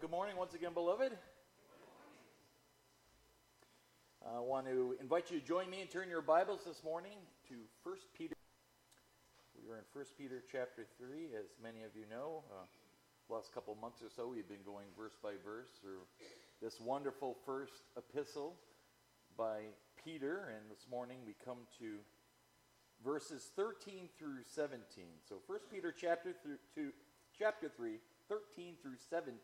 good morning once again, beloved. I want to invite you to join me and turn your Bibles this morning to 1 Peter. We are in 1 Peter chapter 3, as many of you know. Uh, last couple months or so, we've been going verse by verse through this wonderful first epistle by Peter, and this morning we come to verses 13 through 17. So 1 Peter chapter, th- two, chapter 3, 13 through 17.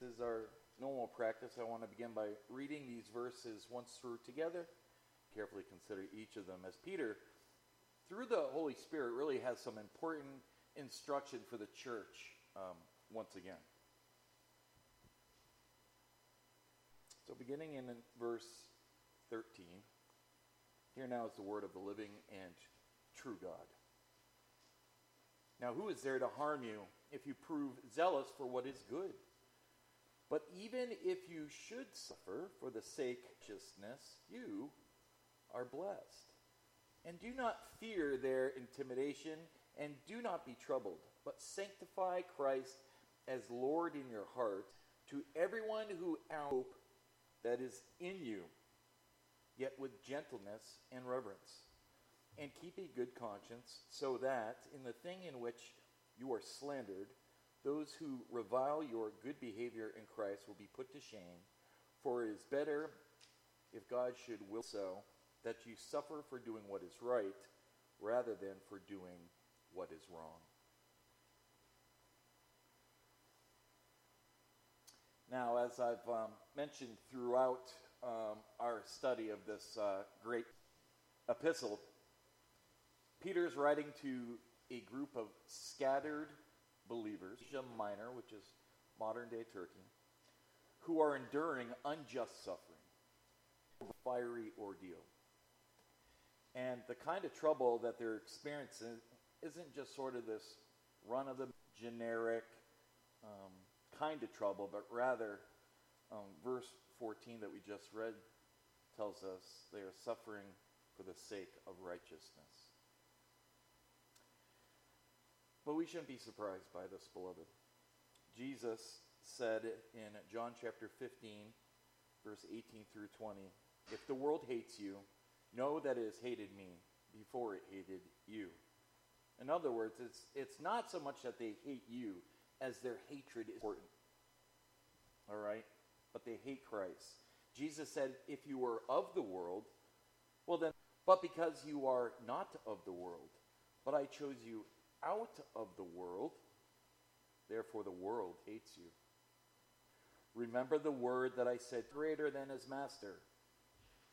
This is our normal practice. I want to begin by reading these verses once through together. Carefully consider each of them as Peter, through the Holy Spirit, really has some important instruction for the church um, once again. So, beginning in verse 13, here now is the word of the living and true God. Now, who is there to harm you if you prove zealous for what is good? But even if you should suffer for the sake of righteousness, you are blessed. And do not fear their intimidation, and do not be troubled, but sanctify Christ as Lord in your heart to everyone who hope that is in you, yet with gentleness and reverence. And keep a good conscience, so that in the thing in which you are slandered, those who revile your good behavior in Christ will be put to shame. For it is better, if God should will so, that you suffer for doing what is right, rather than for doing what is wrong. Now, as I've um, mentioned throughout um, our study of this uh, great epistle, Peter is writing to a group of scattered believers, Asia Minor, which is modern day Turkey, who are enduring unjust suffering, fiery ordeal. And the kind of trouble that they're experiencing isn't just sort of this run of the generic um, kind of trouble, but rather, um, verse 14 that we just read tells us they are suffering for the sake of righteousness. But we shouldn't be surprised by this, beloved. Jesus said in John chapter 15, verse 18 through 20, If the world hates you, know that it has hated me before it hated you. In other words, it's, it's not so much that they hate you as their hatred is important. All right? But they hate Christ. Jesus said, If you were of the world, well then, but because you are not of the world, but I chose you out of the world, therefore the world hates you. Remember the word that I said, greater than his master.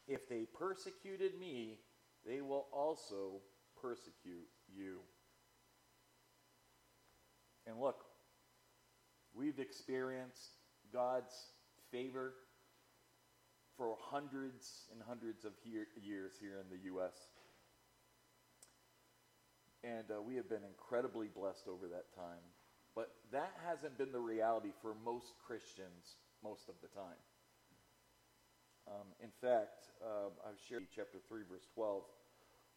If they persecuted me, they will also persecute you. And look, we've experienced God's favor for hundreds and hundreds of years here in the U.S. And uh, we have been incredibly blessed over that time. But that hasn't been the reality for most Christians most of the time. Um, in fact, uh, I've shared chapter 3, verse 12.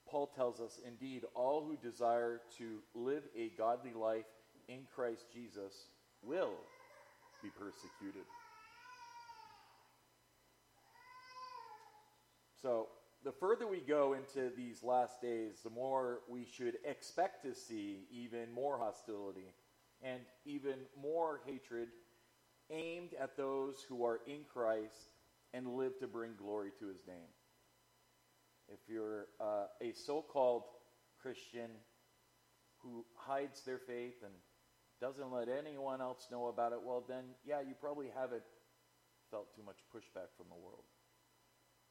Paul tells us, Indeed, all who desire to live a godly life in Christ Jesus will be persecuted. So, the further we go into these last days, the more we should expect to see even more hostility and even more hatred aimed at those who are in Christ and live to bring glory to his name. If you're uh, a so called Christian who hides their faith and doesn't let anyone else know about it, well, then, yeah, you probably haven't felt too much pushback from the world.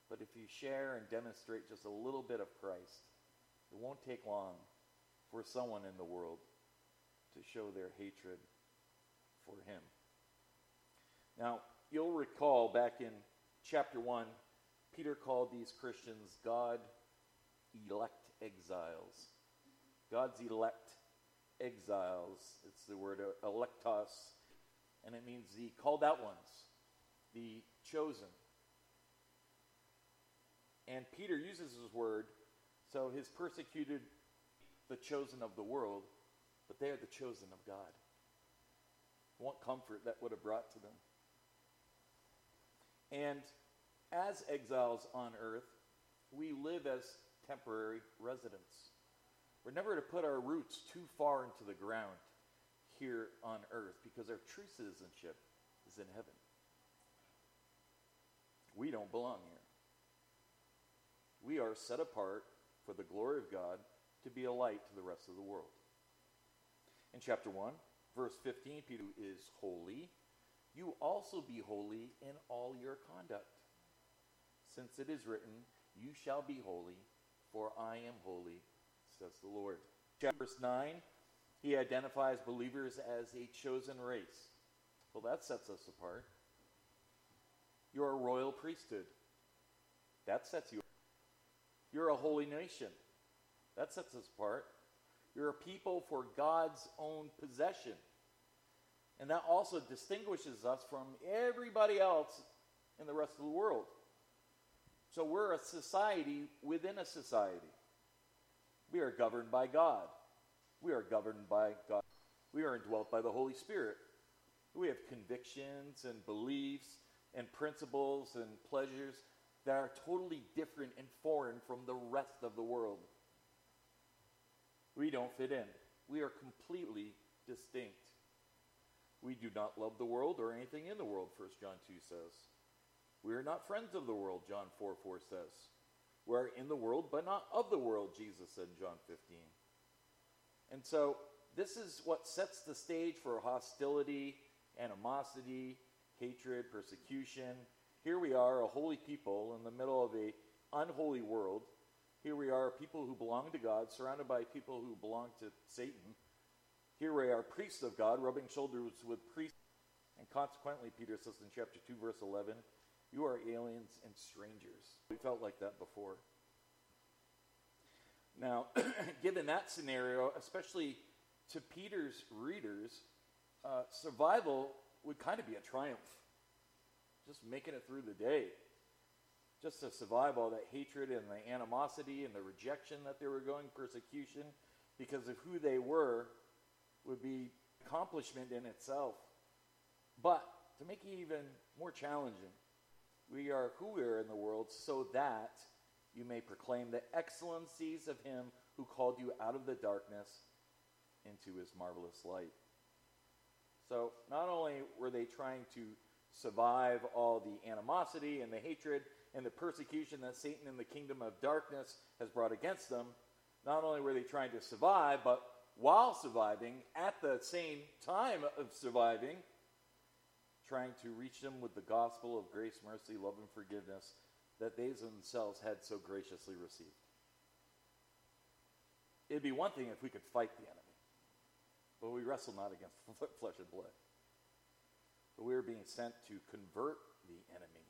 But if you share and demonstrate just a little bit of Christ, it won't take long for someone in the world to show their hatred for him. Now, you'll recall back in chapter 1, Peter called these Christians God elect exiles. God's elect exiles. It's the word eklektos, and it means the called out ones, the chosen. And Peter uses his word, so his persecuted the chosen of the world, but they are the chosen of God. what comfort that would have brought to them. And as exiles on earth, we live as temporary residents. We're never to put our roots too far into the ground here on earth because our true citizenship is in heaven. We don't belong here. We are set apart for the glory of God to be a light to the rest of the world. In chapter 1, verse 15, Peter is holy. You also be holy in all your conduct. Since it is written, You shall be holy, for I am holy, says the Lord. Chapter verse 9, he identifies believers as a chosen race. Well, that sets us apart. You're a royal priesthood. That sets you You're a holy nation. That sets us apart. You're a people for God's own possession. And that also distinguishes us from everybody else in the rest of the world. So we're a society within a society. We are governed by God. We are governed by God. We are indwelt by the Holy Spirit. We have convictions and beliefs and principles and pleasures that are totally different and foreign from the rest of the world. We don't fit in. We are completely distinct. We do not love the world or anything in the world, 1 John 2 says. We are not friends of the world, John 4 4 says. We are in the world, but not of the world, Jesus said in John 15. And so, this is what sets the stage for hostility, animosity, hatred, persecution. Here we are, a holy people in the middle of a unholy world. Here we are, people who belong to God, surrounded by people who belong to Satan. Here we are, priests of God, rubbing shoulders with priests. And consequently, Peter says in chapter 2, verse 11, you are aliens and strangers. We felt like that before. Now, given that scenario, especially to Peter's readers, uh, survival would kind of be a triumph. Just making it through the day. Just to survive all that hatred and the animosity and the rejection that they were going, persecution, because of who they were, would be accomplishment in itself. But to make it even more challenging, we are who we are in the world so that you may proclaim the excellencies of him who called you out of the darkness into his marvelous light. So, not only were they trying to survive all the animosity and the hatred and the persecution that Satan and the kingdom of darkness has brought against them, not only were they trying to survive, but while surviving, at the same time of surviving, trying to reach them with the gospel of grace, mercy, love, and forgiveness that they themselves had so graciously received. It'd be one thing if we could fight the enemy, but we wrestle not against flesh and blood. But we are being sent to convert the enemy.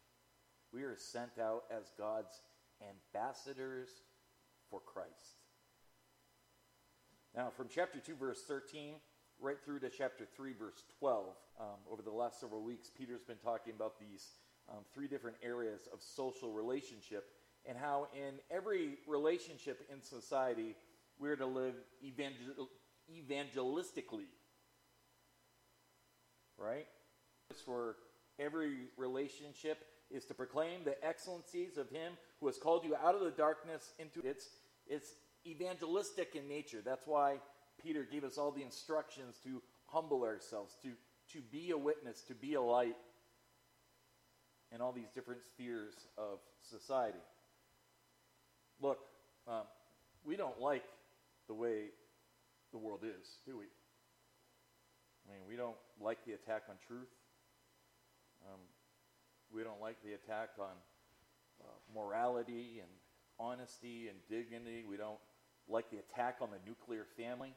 We are sent out as God's ambassadors for Christ. Now, from chapter 2, verse 13, right through to chapter 3, verse 12, um, over the last several weeks, Peter's been talking about these um, three different areas of social relationship and how in every relationship in society, we're to live evangel- evangelistically. Right? For every relationship is to proclaim the excellencies of Him who has called you out of the darkness into its, its evangelistic in nature. That's why Peter gave us all the instructions to humble ourselves, to, to be a witness, to be a light in all these different spheres of society. Look, um, we don't like the way the world is, do we? I mean, we don't like the attack on truth. Um, we don't like the attack on uh, morality and honesty and dignity. We don't like the attack on the nuclear family.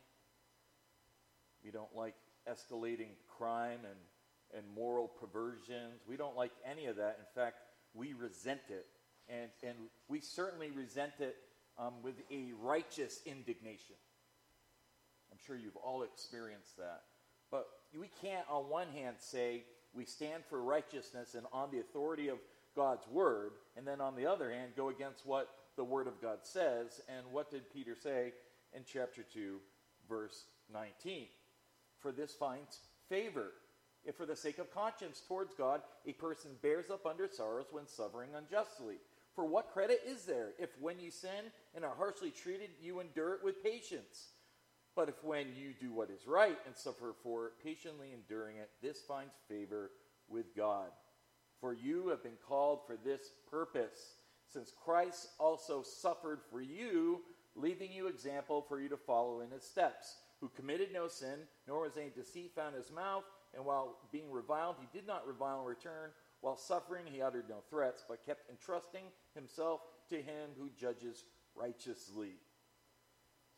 We don't like escalating crime and, and moral perversions. We don't like any of that. In fact, we resent it. And, and we certainly resent it um, with a righteous indignation. I'm sure you've all experienced that. But we can't, on one hand, say we stand for righteousness and on the authority of God's word, and then on the other hand, go against what the Word of God says. And what did Peter say in chapter 2, verse 19? For this finds favor if for the sake of conscience towards God a person bears up under sorrows when suffering unjustly. For what credit is there if when you sin and are harshly treated, you endure it with patience? But if when you do what is right and suffer for it, patiently enduring it, this finds favor with God. For you have been called for this purpose, since Christ also suffered for you, leaving you example for you to follow in his steps, who committed no sin, nor was any deceit found in his mouth, and while being reviled, he did not revile in return. While suffering, he uttered no threats, but kept entrusting himself to him who judges righteously.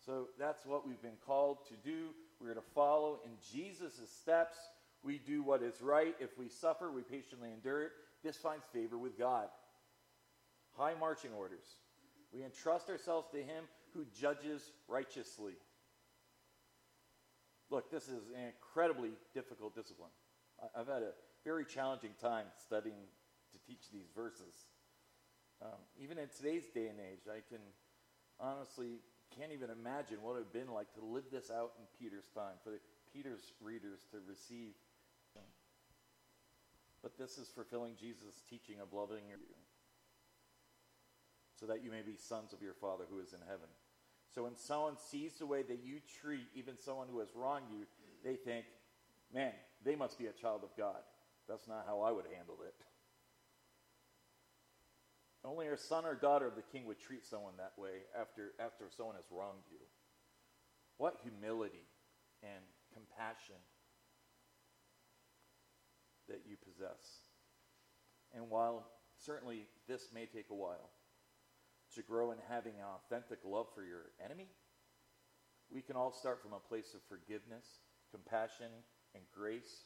So that's what we've been called to do. We're to follow in Jesus' steps. We do what is right. If we suffer, we patiently endure it. This finds favor with God. High marching orders. We entrust ourselves to him who judges righteously. Look, this is an incredibly difficult discipline. I've had a very challenging time studying to teach these verses. Um, even in today's day and age, I can honestly can't even imagine what it would have been like to live this out in Peter's time, for Peter's readers to receive. But this is fulfilling Jesus' teaching of loving you, so that you may be sons of your Father who is in heaven. So when someone sees the way that you treat even someone who has wronged you, they think, man, they must be a child of God. That's not how I would handle it. Only a son or daughter of the king would treat someone that way after, after someone has wronged you. What humility and compassion that you possess. And while certainly this may take a while, to grow in having an authentic love for your enemy, we can all start from a place of forgiveness, compassion, and grace,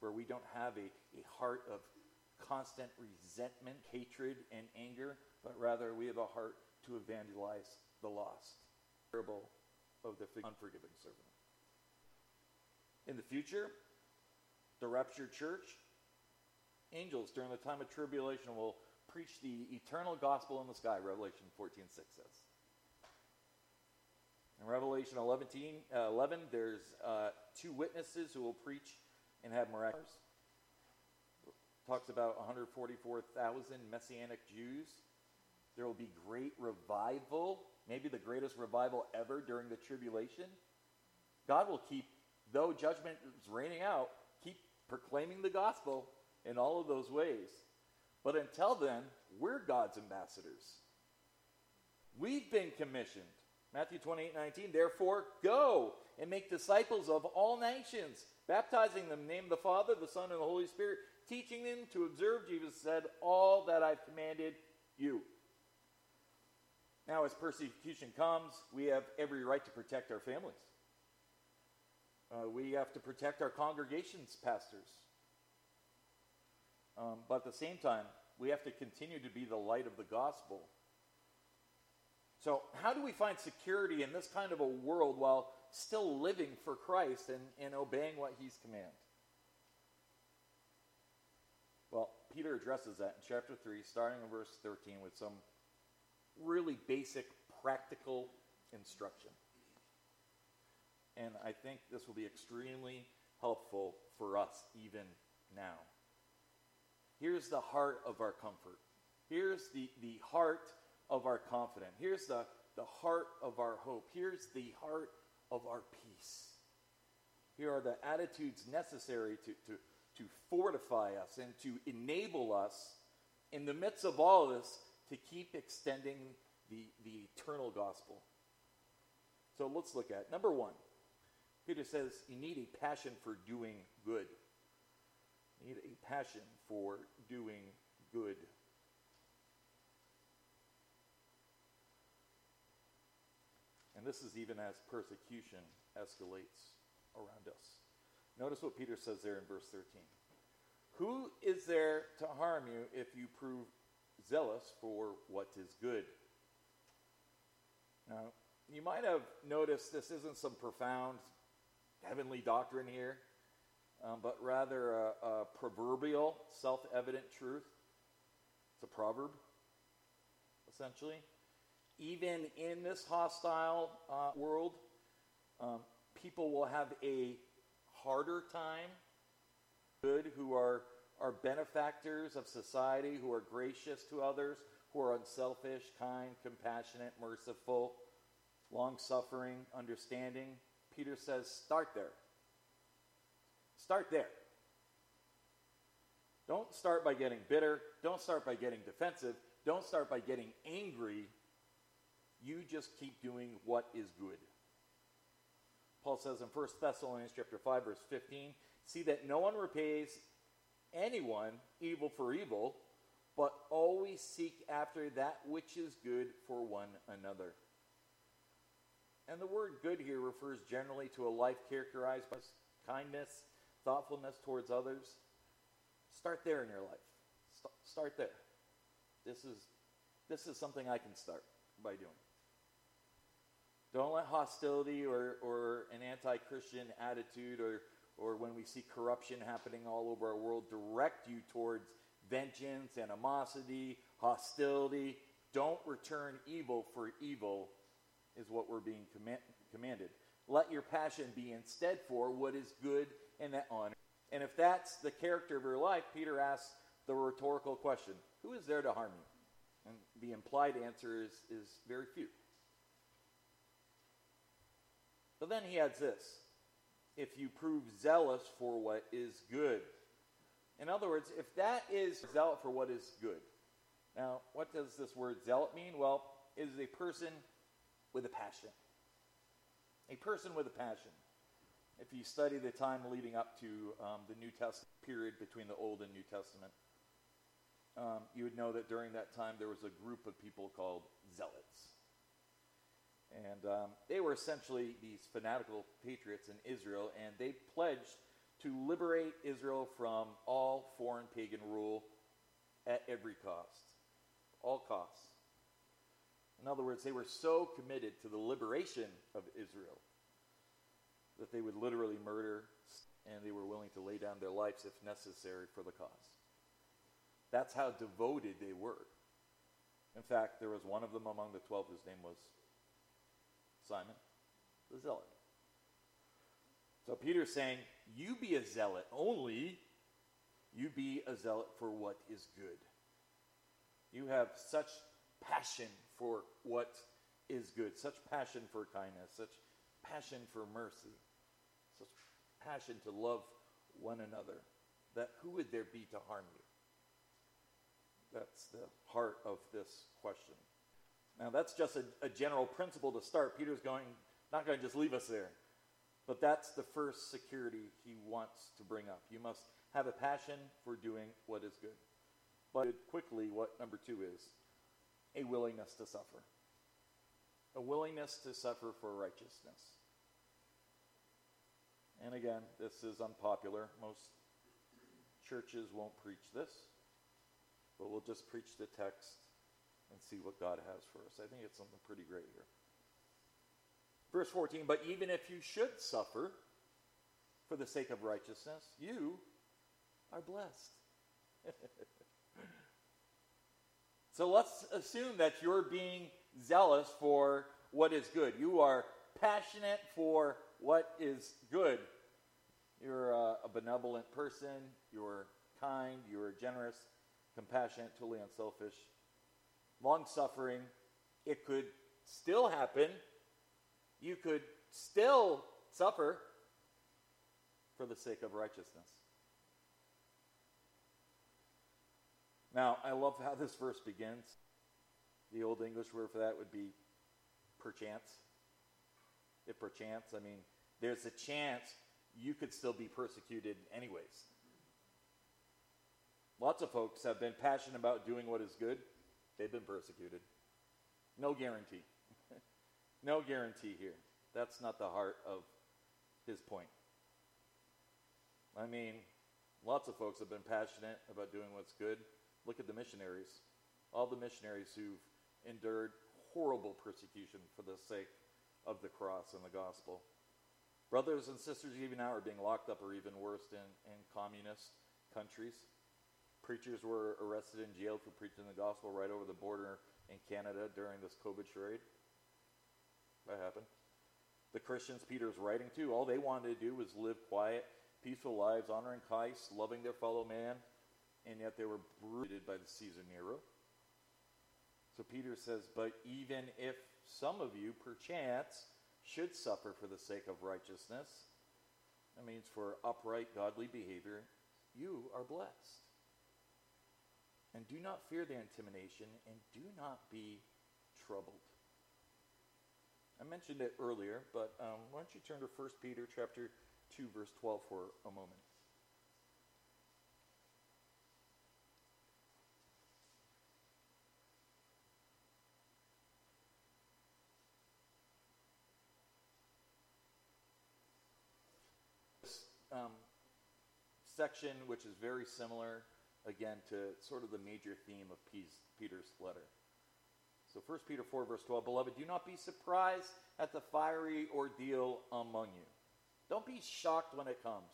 where we don't have a, a heart of constant resentment, hatred, and anger, but rather we have a heart to evangelize the lost. Parable of the unforgiving servant. In the future, the raptured church, angels during the time of tribulation will preach the eternal gospel in the sky, Revelation 14 6 says. In Revelation 11, uh, 11 there's uh, two witnesses who will preach and have miraculous. Talks about 144,000 Messianic Jews. There will be great revival, maybe the greatest revival ever during the tribulation. God will keep, though judgment is raining out, keep proclaiming the gospel in all of those ways. But until then, we're God's ambassadors. We've been commissioned. Matthew 28 19, therefore, go and make disciples of all nations, baptizing them in the name of the Father, the Son, and the Holy Spirit, teaching them to observe, Jesus said, all that I've commanded you. Now, as persecution comes, we have every right to protect our families. Uh, we have to protect our congregation's pastors. Um, but at the same time, we have to continue to be the light of the gospel. So, how do we find security in this kind of a world while still living for Christ and, and obeying what He's commanded? Well, Peter addresses that in chapter 3, starting in verse 13, with some really basic, practical instruction. And I think this will be extremely helpful for us even now. Here's the heart of our comfort. Here's the, the heart of our confidence. Here's the, the heart of our hope. Here's the heart of our peace. Here are the attitudes necessary to, to, to fortify us and to enable us in the midst of all this to keep extending the, the eternal gospel. So let's look at number one. Peter says you need a passion for doing good. You need a passion for doing good. This is even as persecution escalates around us. Notice what Peter says there in verse 13. Who is there to harm you if you prove zealous for what is good? Now, you might have noticed this isn't some profound heavenly doctrine here um, but rather a, a proverbial, self evident truth. It's a proverb, essentially. Even in this hostile uh, world, um, people will have a harder time good, who are, are benefactors of society, who are gracious to others, who are unselfish, kind, compassionate, merciful, long suffering, understanding. Peter says, start there. Start there. Don't start by getting bitter. Don't start by getting defensive. Don't start by getting angry. You just keep doing what is good. Paul says in 1 Thessalonians chapter 5 verse 15, see that no one repays anyone evil for evil, but always seek after that which is good for one another. And the word good here refers generally to a life characterized by kindness, thoughtfulness towards others. Start there in your life. St- start there. This is, this is something I can start by doing. Don't let hostility or, or an anti Christian attitude or, or when we see corruption happening all over our world direct you towards vengeance, animosity, hostility. Don't return evil for evil, is what we're being command, commanded. Let your passion be instead for what is good and that honor. And if that's the character of your life, Peter asks the rhetorical question Who is there to harm you? And the implied answer is, is very few. But then he adds this if you prove zealous for what is good. In other words, if that is zealot for what is good. Now, what does this word zealot mean? Well, it is a person with a passion. A person with a passion. If you study the time leading up to um, the New Testament period between the Old and New Testament, um, you would know that during that time there was a group of people called zealots. And um, they were essentially these fanatical patriots in Israel, and they pledged to liberate Israel from all foreign pagan rule at every cost. All costs. In other words, they were so committed to the liberation of Israel that they would literally murder and they were willing to lay down their lives if necessary for the cause. That's how devoted they were. In fact, there was one of them among the twelve whose name was Simon the Zealot. So Peter's saying, You be a zealot, only you be a zealot for what is good. You have such passion for what is good, such passion for kindness, such passion for mercy, such passion to love one another, that who would there be to harm you? That's the heart of this question. Now, that's just a, a general principle to start. Peter's going, not going to just leave us there. But that's the first security he wants to bring up. You must have a passion for doing what is good. But quickly, what number two is a willingness to suffer. A willingness to suffer for righteousness. And again, this is unpopular. Most churches won't preach this, but we'll just preach the text and see what God has for us. I think it's something pretty great here. Verse 14, but even if you should suffer for the sake of righteousness, you are blessed. so let's assume that you're being zealous for what is good. You are passionate for what is good. You're a, a benevolent person. You're kind. You're generous, compassionate, totally unselfish long suffering, it could still happen. You could still suffer for the sake of righteousness. Now, I love how this verse begins. The old English word for that would be perchance. If perchance, I mean, there's a chance you could still be persecuted anyways. Lots of folks have been passionate about doing what is good They've been persecuted. No guarantee. no guarantee here. That's not the heart of his point. I mean, lots of folks have been passionate about doing what's good. Look at the missionaries. All the missionaries who've endured horrible persecution for the sake of the cross and the gospel. Brothers and sisters, even now, are being locked up or even worse in, in communist countries. Preachers were arrested and jailed for preaching the gospel right over the border in Canada during this COVID charade. That happened. The Christians Peter's writing to, all they wanted to do was live quiet peaceful lives, honoring Christ, loving their fellow man, and yet they were brutalized by the Caesar Nero. So Peter says, But even if some of you, perchance, should suffer for the sake of righteousness, that means for upright, godly behavior, you are blessed. And do not fear their intimidation, and do not be troubled. I mentioned it earlier, but um, why don't you turn to 1 Peter chapter 2, verse 12 for a moment. Um, section, which is very similar, again, to sort of the major theme of Peter's letter. So 1 Peter 4, verse 12, Beloved, do not be surprised at the fiery ordeal among you. Don't be shocked when it comes.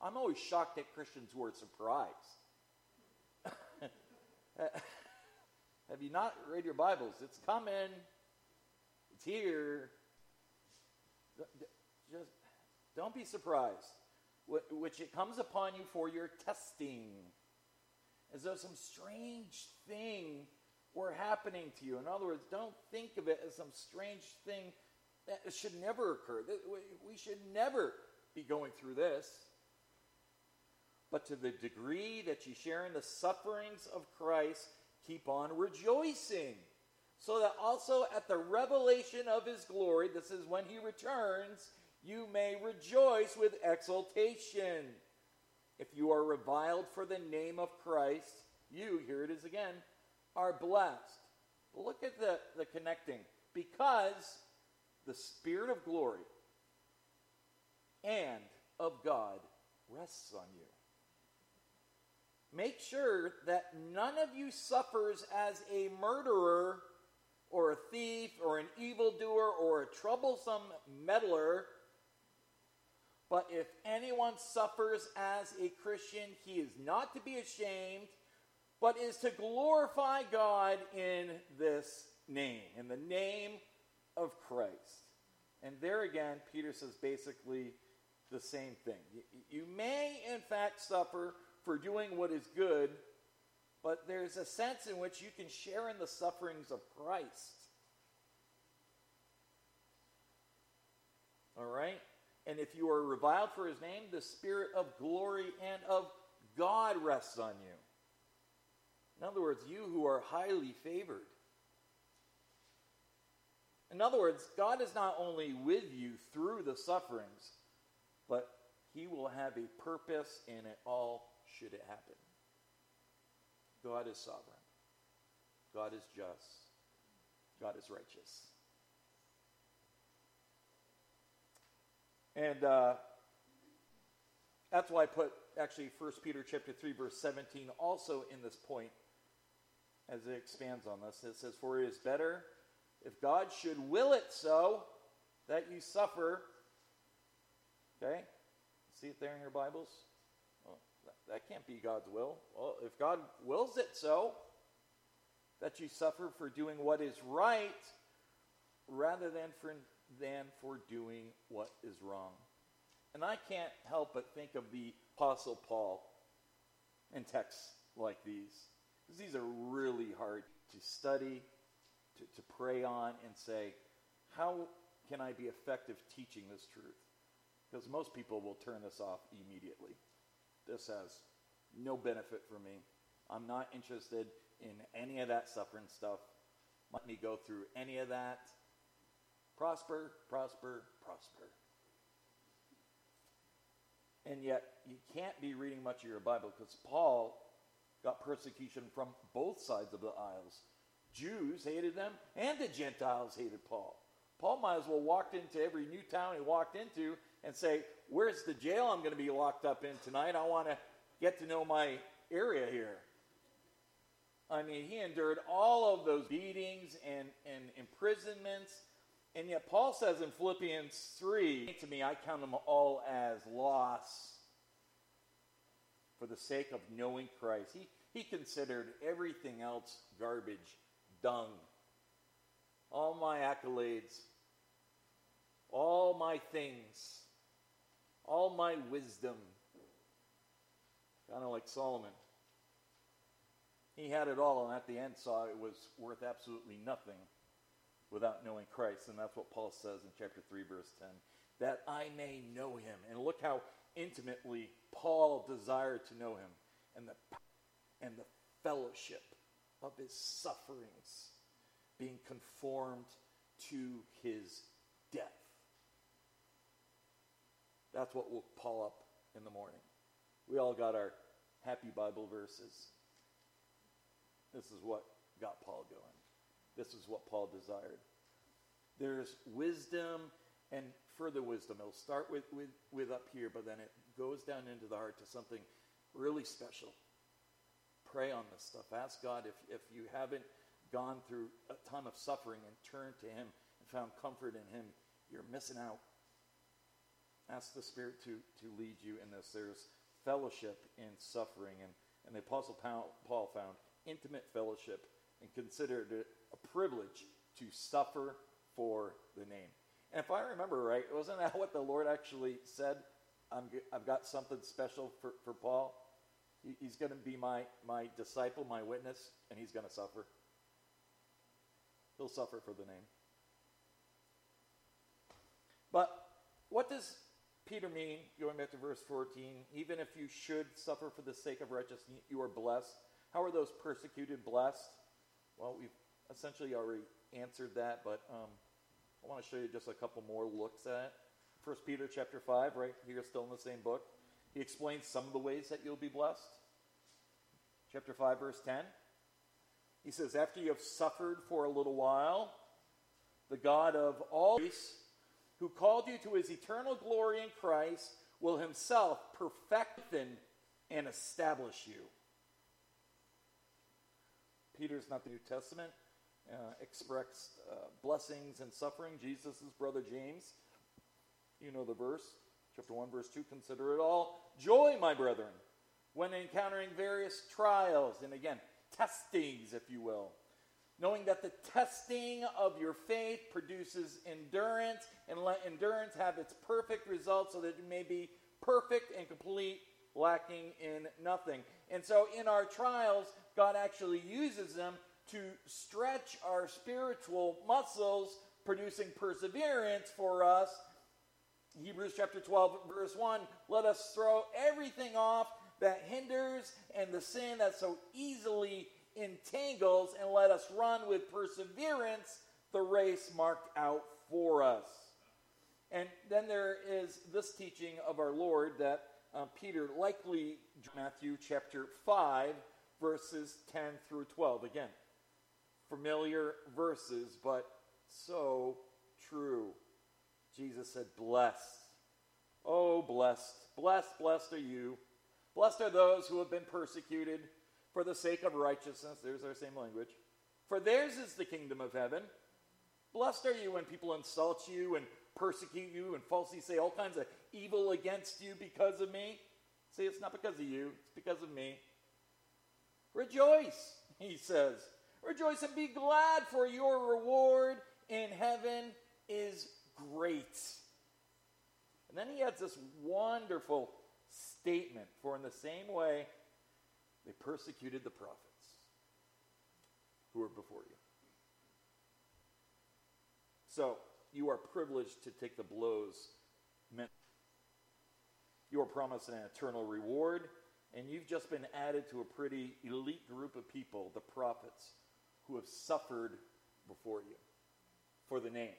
I'm always shocked at Christians who are surprised. Have you not read your Bibles? It's coming. It's here. Just don't be surprised. Which it comes upon you for your testing, as though some strange thing were happening to you. In other words, don't think of it as some strange thing that should never occur. We should never be going through this. But to the degree that you share in the sufferings of Christ, keep on rejoicing. So that also at the revelation of his glory, this is when he returns, you may rejoice with exultation. If you are reviled for the name of Christ, you, here it is again, are blessed. Look at the, the connecting. Because the Spirit of glory and of God rests on you. Make sure that none of you suffers as a murderer or a thief or an evildoer or a troublesome meddler. But if anyone suffers as a Christian, he is not to be ashamed but is to glorify God in this name, in the name of Christ. And there again, Peter says basically the same thing. You may, in fact, suffer for doing what is good, but there's a sense in which you can share in the sufferings of Christ. All right? And if you are reviled for his name, the spirit of glory and of God rests on you. In other words, you who are highly favored. In other words, God is not only with you through the sufferings, but He will have a purpose in it all should it happen. God is sovereign. God is just. God is righteous. And uh, that's why I put actually 1 Peter chapter 3 verse 17 also in this point as it expands on this. It says, For it is better if God should will it so that you suffer. Okay? See it there in your Bibles? Well, that, that can't be God's will. Well, if God wills it so, that you suffer for doing what is right rather than for, than for doing what is wrong. And I can't help but think of the Apostle Paul in texts like these. Because these are really hard to study, to, to pray on, and say, how can I be effective teaching this truth? Because most people will turn this off immediately. This has no benefit for me. I'm not interested in any of that suffering stuff. Let me go through any of that. Prosper, prosper, prosper. And yet, you can't be reading much of your Bible because Paul got persecution from both sides of the aisles. Jews hated them, and the Gentiles hated Paul. Paul might as well walked into every new town he walked into and say, Where's the jail I'm going to be locked up in tonight? I want to get to know my area here. I mean, he endured all of those beatings and, and imprisonments. And yet, Paul says in Philippians 3 to me, I count them all as loss for the sake of knowing Christ. He, he considered everything else garbage, dung. All my accolades, all my things, all my wisdom, kind of like Solomon. He had it all, and at the end saw it was worth absolutely nothing without knowing Christ. And that's what Paul says in chapter 3, verse 10 that I may know him. And look how intimately Paul desired to know him and the, and the fellowship of his sufferings, being conformed to his death. That's what woke Paul up in the morning. We all got our happy Bible verses. This is what got Paul going. This is what Paul desired. There's wisdom and further wisdom. It'll start with, with, with up here, but then it goes down into the heart to something really special. Pray on this stuff. Ask God if, if you haven't gone through a ton of suffering and turned to Him and found comfort in Him, you're missing out. Ask the Spirit to, to lead you in this. There's fellowship in suffering, and, and the Apostle Paul found intimate fellowship and considered it a privilege to suffer for the name. And if I remember right, wasn't that what the Lord actually said? i have got something special for, for Paul. He, he's going to be my, my disciple, my witness, and he's going to suffer. He'll suffer for the name. But what does Peter mean, going back to verse 14? Even if you should suffer for the sake of righteousness, you are blessed. How are those persecuted blessed? Well, we've essentially already answered that, but um, I want to show you just a couple more looks at it. First Peter chapter 5, right here, still in the same book. He explains some of the ways that you'll be blessed. Chapter 5, verse 10. He says, After you have suffered for a little while, the God of all grace, who called you to his eternal glory in Christ, will himself perfect and establish you. Peter's not the New Testament uh, expressed uh, blessings and suffering. Jesus' brother James, you know the verse, chapter 1, verse 2 Consider it all joy, my brethren, when encountering various trials, and again, testings, if you will. Knowing that the testing of your faith produces endurance, and let endurance have its perfect result so that it may be perfect and complete, lacking in nothing. And so in our trials, God actually uses them to stretch our spiritual muscles, producing perseverance for us. Hebrews chapter 12, verse 1 let us throw everything off that hinders and the sin that so easily entangles, and let us run with perseverance the race marked out for us. And then there is this teaching of our Lord that uh, Peter likely, Matthew chapter 5, verses 10 through 12. Again, familiar verses, but so true. Jesus said, Blessed. Oh, blessed. Blessed, blessed are you. Blessed are those who have been persecuted for the sake of righteousness. There's our same language. For theirs is the kingdom of heaven. Blessed are you when people insult you and persecute you and falsely say all kinds of evil against you because of me. See, it's not because of you, it's because of me. Rejoice, he says. Rejoice and be glad, for your reward in heaven is great. And then he adds this wonderful statement for in the same way they persecuted the prophets who were before you. So you are privileged to take the blows meant. You are promised an eternal reward, and you've just been added to a pretty elite group of people, the prophets, who have suffered before you for the name.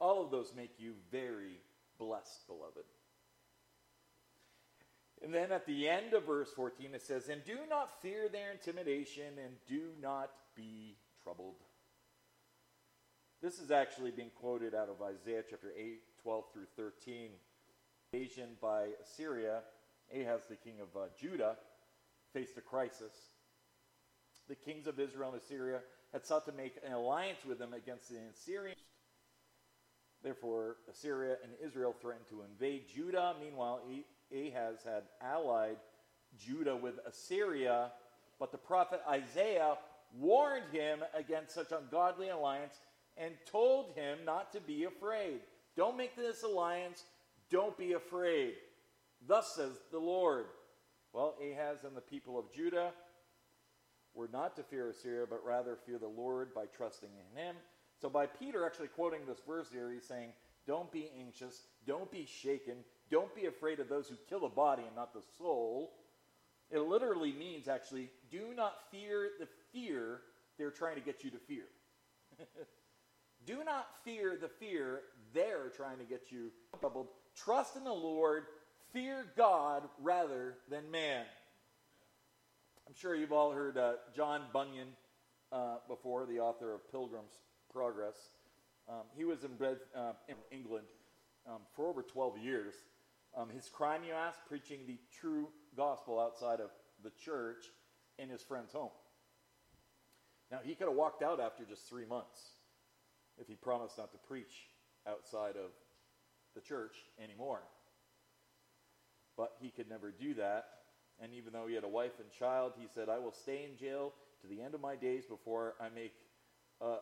All of those make you very blessed, beloved. And then at the end of verse 14, it says, And do not fear their intimidation, and do not be troubled. This is actually being quoted out of Isaiah chapter 8, 12 through 13. Invasion by Assyria, Ahaz, the king of uh, Judah, faced a crisis. The kings of Israel and Assyria had sought to make an alliance with them against the Assyrians. Therefore, Assyria and Israel threatened to invade Judah. Meanwhile, Ahaz had allied Judah with Assyria, but the prophet Isaiah warned him against such ungodly alliance and told him not to be afraid. Don't make this alliance. Don't be afraid. Thus says the Lord Well, Ahaz and the people of Judah were not to fear Assyria, but rather fear the Lord by trusting in him. So, by Peter actually quoting this verse here, he's saying, Don't be anxious, don't be shaken, don't be afraid of those who kill the body and not the soul. It literally means, actually, do not fear the fear they're trying to get you to fear. do not fear the fear they're trying to get you troubled. Trust in the Lord, fear God rather than man. I'm sure you've all heard uh, John Bunyan uh, before, the author of Pilgrim's Progress. Um, he was in, uh, in England um, for over 12 years. Um, his crime, you ask, preaching the true gospel outside of the church in his friend's home. Now, he could have walked out after just three months if he promised not to preach outside of the church anymore. But he could never do that. And even though he had a wife and child, he said, I will stay in jail to the end of my days before I make uh,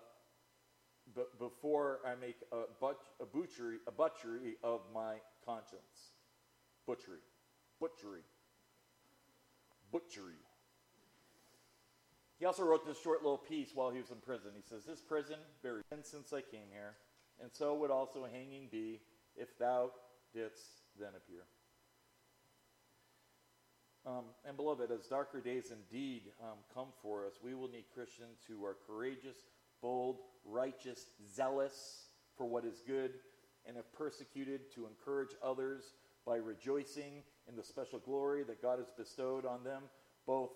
before I make a, but- a butchery a butchery of my conscience. Butchery. Butchery. Butchery. He also wrote this short little piece while he was in prison. He says, This prison, very since I came here, and so would also hanging be if thou didst then appear. Um, and beloved, as darker days indeed um, come for us, we will need Christians who are courageous, bold, righteous, zealous for what is good, and if persecuted, to encourage others by rejoicing in the special glory that God has bestowed on them, both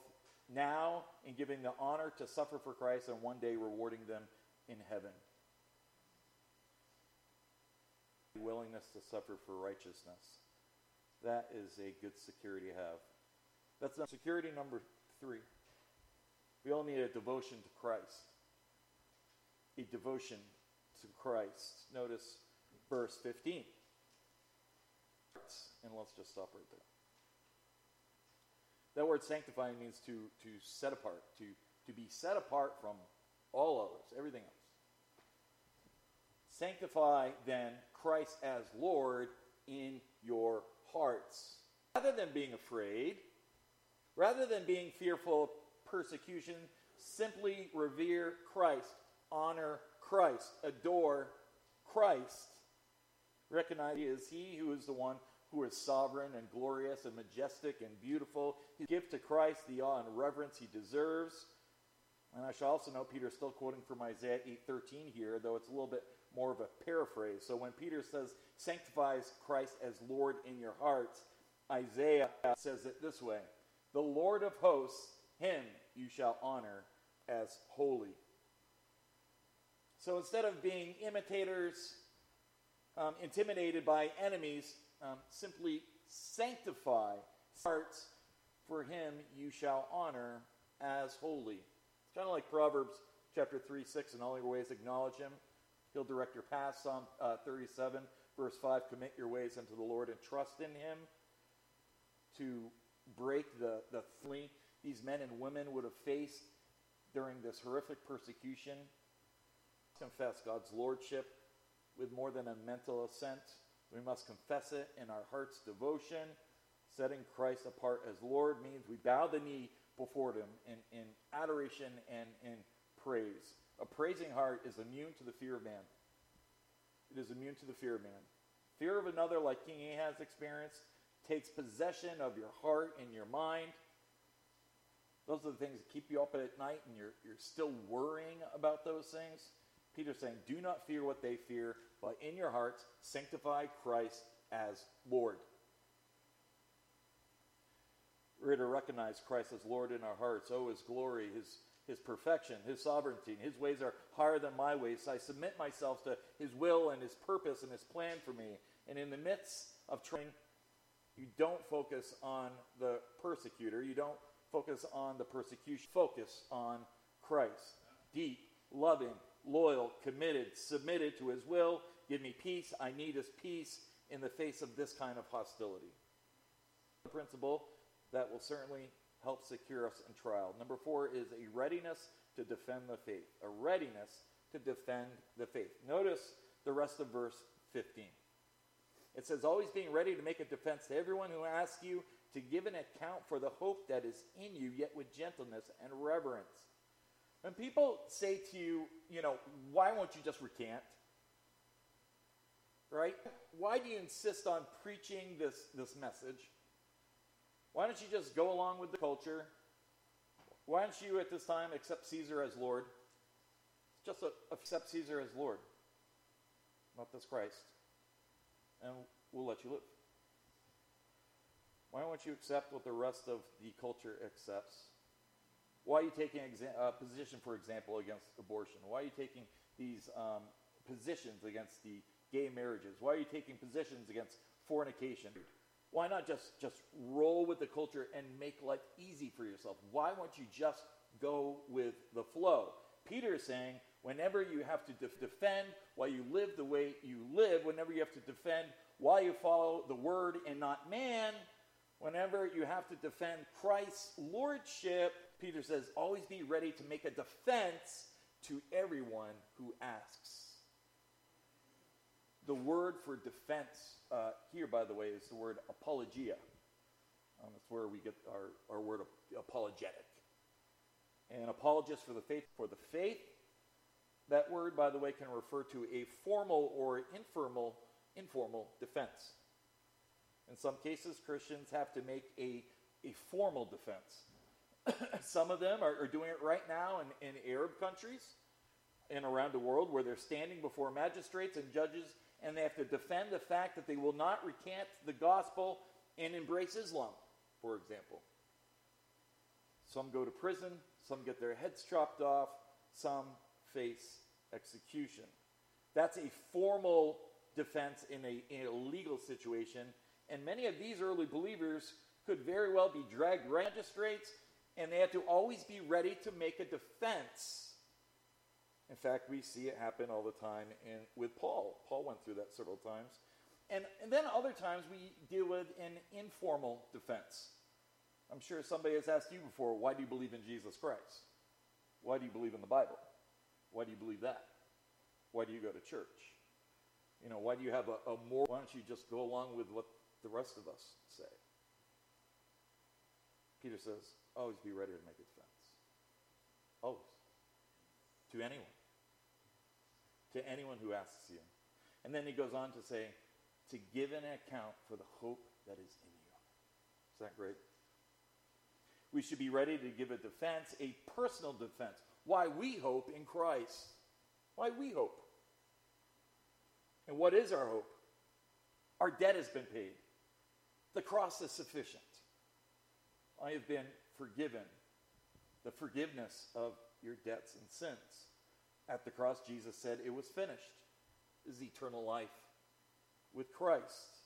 now in giving the honor to suffer for Christ and one day rewarding them in heaven. Willingness to suffer for righteousness. That is a good security to have. That's security number three. We all need a devotion to Christ. A devotion to Christ. Notice verse 15. And let's just stop right there. That word sanctifying means to, to set apart, to, to be set apart from all others, everything else. Sanctify then Christ as Lord in your hearts. Rather than being afraid, rather than being fearful of persecution, simply revere Christ, honor Christ, adore Christ. Recognize he is he who is the one who is sovereign and glorious and majestic and beautiful. Give to Christ the awe and reverence he deserves. And I shall also note Peter is still quoting from Isaiah 8:13 here, though it's a little bit more of a paraphrase. So when Peter says sanctifies Christ as Lord in your hearts, Isaiah says it this way: "The Lord of hosts, him you shall honor as holy." So instead of being imitators, um, intimidated by enemies, um, simply sanctify hearts. For him you shall honor as holy. It's kind of like Proverbs chapter 3, 6. In all your ways acknowledge him. He'll direct your path. Psalm uh, 37, verse 5. Commit your ways unto the Lord and trust in him to break the, the flee these men and women would have faced during this horrific persecution. Confess God's lordship with more than a mental assent. We must confess it in our heart's devotion. Setting Christ apart as Lord means we bow the knee before Him in, in adoration and in praise. A praising heart is immune to the fear of man. It is immune to the fear of man. Fear of another, like King Ahaz experienced, takes possession of your heart and your mind. Those are the things that keep you up at night and you're, you're still worrying about those things. Peter's saying, Do not fear what they fear, but in your hearts sanctify Christ as Lord. We're to recognize Christ as Lord in our hearts. Oh, his glory, his, his perfection, his sovereignty. His ways are higher than my ways. So I submit myself to his will and his purpose and his plan for me. And in the midst of trying, you don't focus on the persecutor. You don't focus on the persecution. Focus on Christ. Deep, loving, loyal, committed, submitted to his will. Give me peace. I need his peace in the face of this kind of hostility. The principle that will certainly help secure us in trial. Number four is a readiness to defend the faith. A readiness to defend the faith. Notice the rest of verse 15. It says, always being ready to make a defense to everyone who asks you to give an account for the hope that is in you, yet with gentleness and reverence. When people say to you, you know, why won't you just recant? Right? Why do you insist on preaching this, this message? Why don't you just go along with the culture? Why don't you at this time accept Caesar as Lord? Just a, accept Caesar as Lord, not this Christ, and we'll let you live. Why won't you accept what the rest of the culture accepts? Why are you taking a uh, position, for example, against abortion? Why are you taking these um, positions against the gay marriages? Why are you taking positions against fornication? Why not just, just roll with the culture and make life easy for yourself? Why won't you just go with the flow? Peter is saying, whenever you have to def- defend why you live the way you live, whenever you have to defend why you follow the word and not man, whenever you have to defend Christ's lordship, Peter says, always be ready to make a defense to everyone who asks. The word for defense uh, here, by the way, is the word apologia. Um, that's where we get our, our word apologetic. And apologist for the faith, for the faith, that word, by the way, can refer to a formal or informal, informal defense. In some cases, Christians have to make a, a formal defense. some of them are, are, doing it right now in, in Arab countries and around the world where they're standing before magistrates and judges and they have to defend the fact that they will not recant the gospel and embrace Islam, for example. Some go to prison, some get their heads chopped off, some face execution. That's a formal defense in a, in a legal situation, and many of these early believers could very well be dragged magistrates, and they had to always be ready to make a defense in fact, we see it happen all the time in, with Paul. Paul went through that several times. And, and then other times we deal with an informal defense. I'm sure somebody has asked you before, why do you believe in Jesus Christ? Why do you believe in the Bible? Why do you believe that? Why do you go to church? You know, why do you have a, a more, why don't you just go along with what the rest of us say? Peter says, always be ready to make a defense. Always. To anyone to anyone who asks you. And then he goes on to say, to give an account for the hope that is in you. Is that great? We should be ready to give a defense, a personal defense. Why we hope in Christ. Why we hope. And what is our hope? Our debt has been paid. The cross is sufficient. I have been forgiven. The forgiveness of your debts and sins. At the cross, Jesus said, It was finished. Is eternal life with Christ.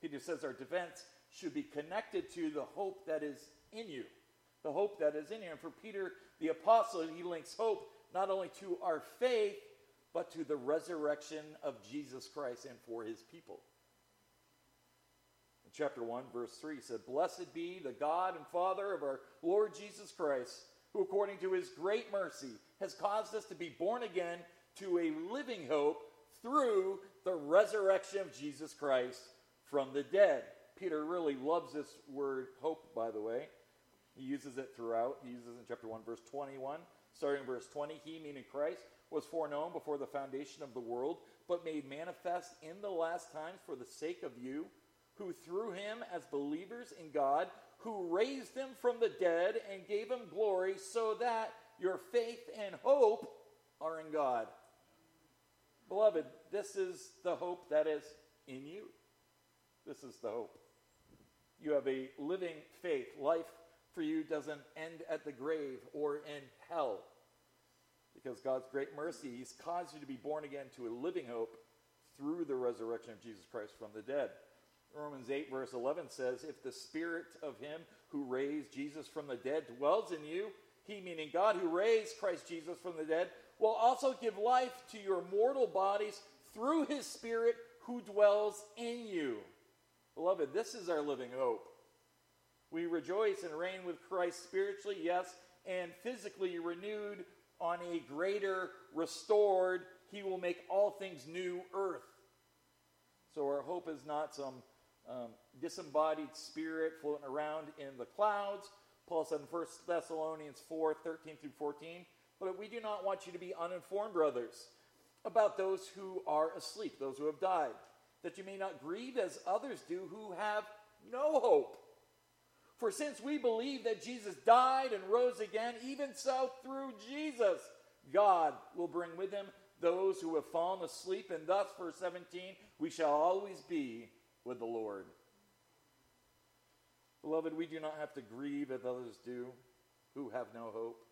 Peter says our defense should be connected to the hope that is in you. The hope that is in you. And for Peter, the apostle, he links hope not only to our faith, but to the resurrection of Jesus Christ and for his people. In chapter 1, verse 3 said, Blessed be the God and Father of our Lord Jesus Christ who, according to his great mercy, has caused us to be born again to a living hope through the resurrection of Jesus Christ from the dead. Peter really loves this word hope, by the way. He uses it throughout. He uses it in chapter 1, verse 21. Starting in verse 20, he, meaning Christ, was foreknown before the foundation of the world, but made manifest in the last times for the sake of you, who through him, as believers in God, who raised him from the dead and gave him glory, so that your faith and hope are in God. Beloved, this is the hope that is in you. This is the hope. You have a living faith. Life for you doesn't end at the grave or in hell. Because God's great mercy, He's caused you to be born again to a living hope through the resurrection of Jesus Christ from the dead. Romans 8, verse 11 says, If the spirit of him who raised Jesus from the dead dwells in you, he, meaning God who raised Christ Jesus from the dead, will also give life to your mortal bodies through his spirit who dwells in you. Beloved, this is our living hope. We rejoice and reign with Christ spiritually, yes, and physically renewed on a greater, restored, he will make all things new earth. So our hope is not some um, disembodied spirit floating around in the clouds. Paul said in 1 Thessalonians 4 13 through 14, but we do not want you to be uninformed, brothers, about those who are asleep, those who have died, that you may not grieve as others do who have no hope. For since we believe that Jesus died and rose again, even so through Jesus, God will bring with him those who have fallen asleep, and thus, verse 17, we shall always be with the Lord. Beloved, we do not have to grieve as others do who have no hope.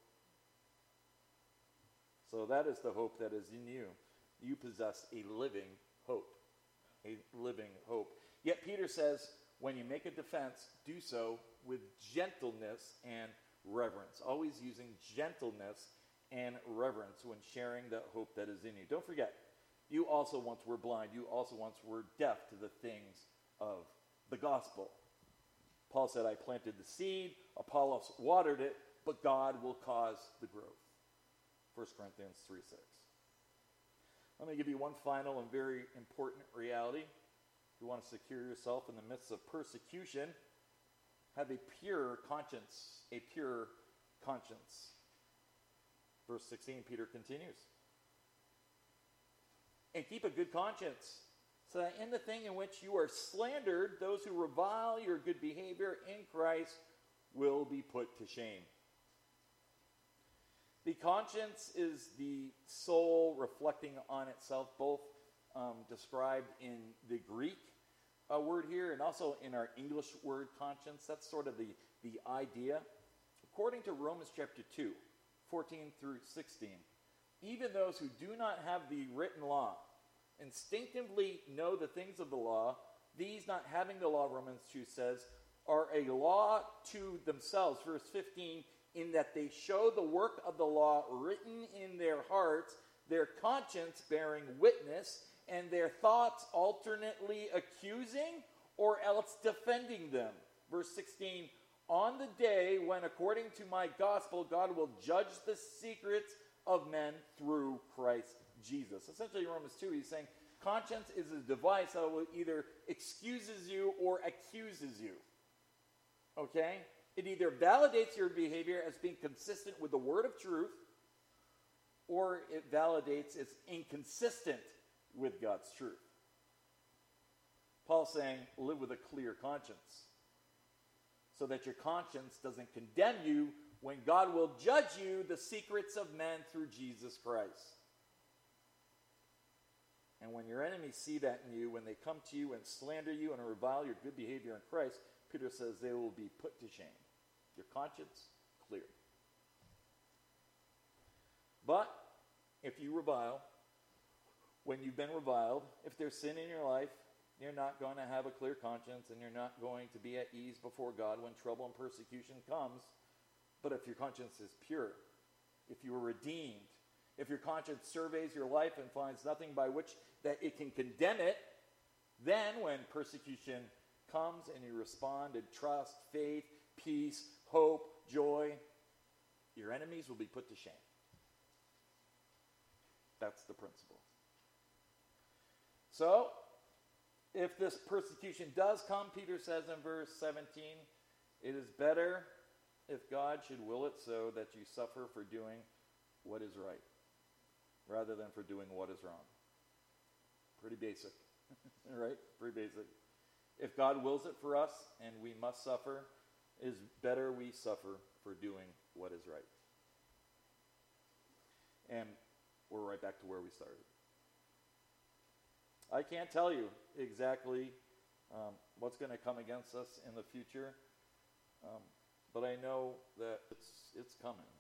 So that is the hope that is in you. You possess a living hope. A living hope. Yet Peter says, when you make a defense, do so with gentleness and reverence. Always using gentleness and reverence when sharing the hope that is in you. Don't forget, you also once were blind. You also once were deaf to the things of the gospel. Paul said, I planted the seed, Apollos watered it, but God will cause the growth. 1 Corinthians 3 6. Let me give you one final and very important reality. If you want to secure yourself in the midst of persecution, have a pure conscience. A pure conscience. Verse 16, Peter continues. And keep a good conscience, so that in the thing in which you are slandered, those who revile your good behavior in Christ will be put to shame. The conscience is the soul reflecting on itself, both um, described in the Greek uh, word here and also in our English word conscience. That's sort of the, the idea. According to Romans chapter 2, 14 through 16, even those who do not have the written law instinctively know the things of the law, these not having the law, Romans 2 says, are a law to themselves. Verse 15, in that they show the work of the law written in their hearts, their conscience bearing witness, and their thoughts alternately accusing or else defending them. Verse 16 On the day when, according to my gospel, God will judge the secrets of men through Christ Jesus. Essentially, Romans 2, he's saying conscience is a device that will either excuses you or accuses you. Okay? It either validates your behavior as being consistent with the word of truth, or it validates it's inconsistent with God's truth. Paul's saying, live with a clear conscience so that your conscience doesn't condemn you when God will judge you the secrets of men through Jesus Christ. And when your enemies see that in you, when they come to you and slander you and revile your good behavior in Christ, Peter says they will be put to shame your conscience clear. But if you revile, when you've been reviled, if there's sin in your life, you're not going to have a clear conscience and you're not going to be at ease before God when trouble and persecution comes. But if your conscience is pure, if you are redeemed, if your conscience surveys your life and finds nothing by which that it can condemn it, then when persecution comes and you respond in trust, faith, peace, hope, joy, your enemies will be put to shame. That's the principle. So, if this persecution does come, Peter says in verse 17, it is better if God should will it so that you suffer for doing what is right rather than for doing what is wrong. Pretty basic, right? Pretty basic. If God wills it for us and we must suffer, is better we suffer for doing what is right. And we're right back to where we started. I can't tell you exactly um, what's going to come against us in the future, um, but I know that it's, it's coming.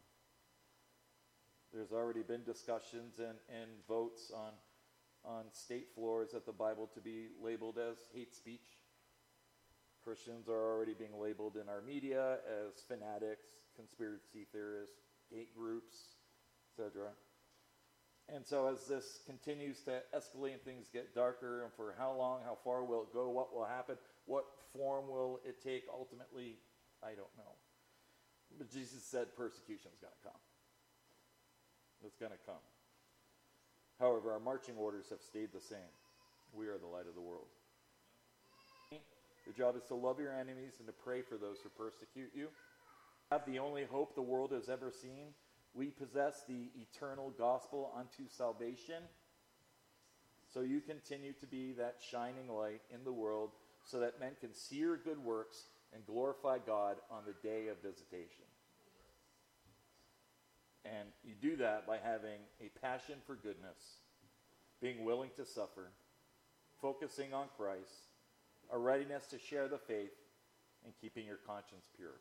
There's already been discussions and, and votes on, on state floors at the Bible to be labeled as hate speech. Christians are already being labeled in our media as fanatics, conspiracy theorists, hate groups, etc. And so, as this continues to escalate and things get darker, and for how long, how far will it go, what will happen, what form will it take ultimately, I don't know. But Jesus said persecution is going to come. It's going to come. However, our marching orders have stayed the same. We are the light of the world. Your job is to love your enemies and to pray for those who persecute you. Have the only hope the world has ever seen. We possess the eternal gospel unto salvation. So you continue to be that shining light in the world so that men can see your good works and glorify God on the day of visitation. And you do that by having a passion for goodness, being willing to suffer, focusing on Christ, a readiness to share the faith, and keeping your conscience pure.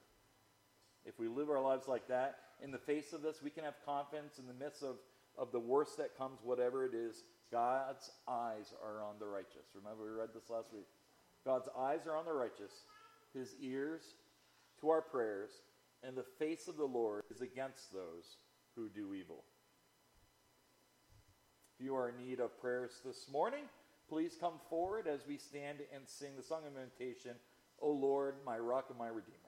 If we live our lives like that, in the face of this, we can have confidence in the midst of, of the worst that comes, whatever it is. God's eyes are on the righteous. Remember, we read this last week. God's eyes are on the righteous, his ears to our prayers, and the face of the Lord is against those who do evil. If you are in need of prayers this morning, please come forward as we stand and sing the song of meditation, O Lord, my rock and my redeemer.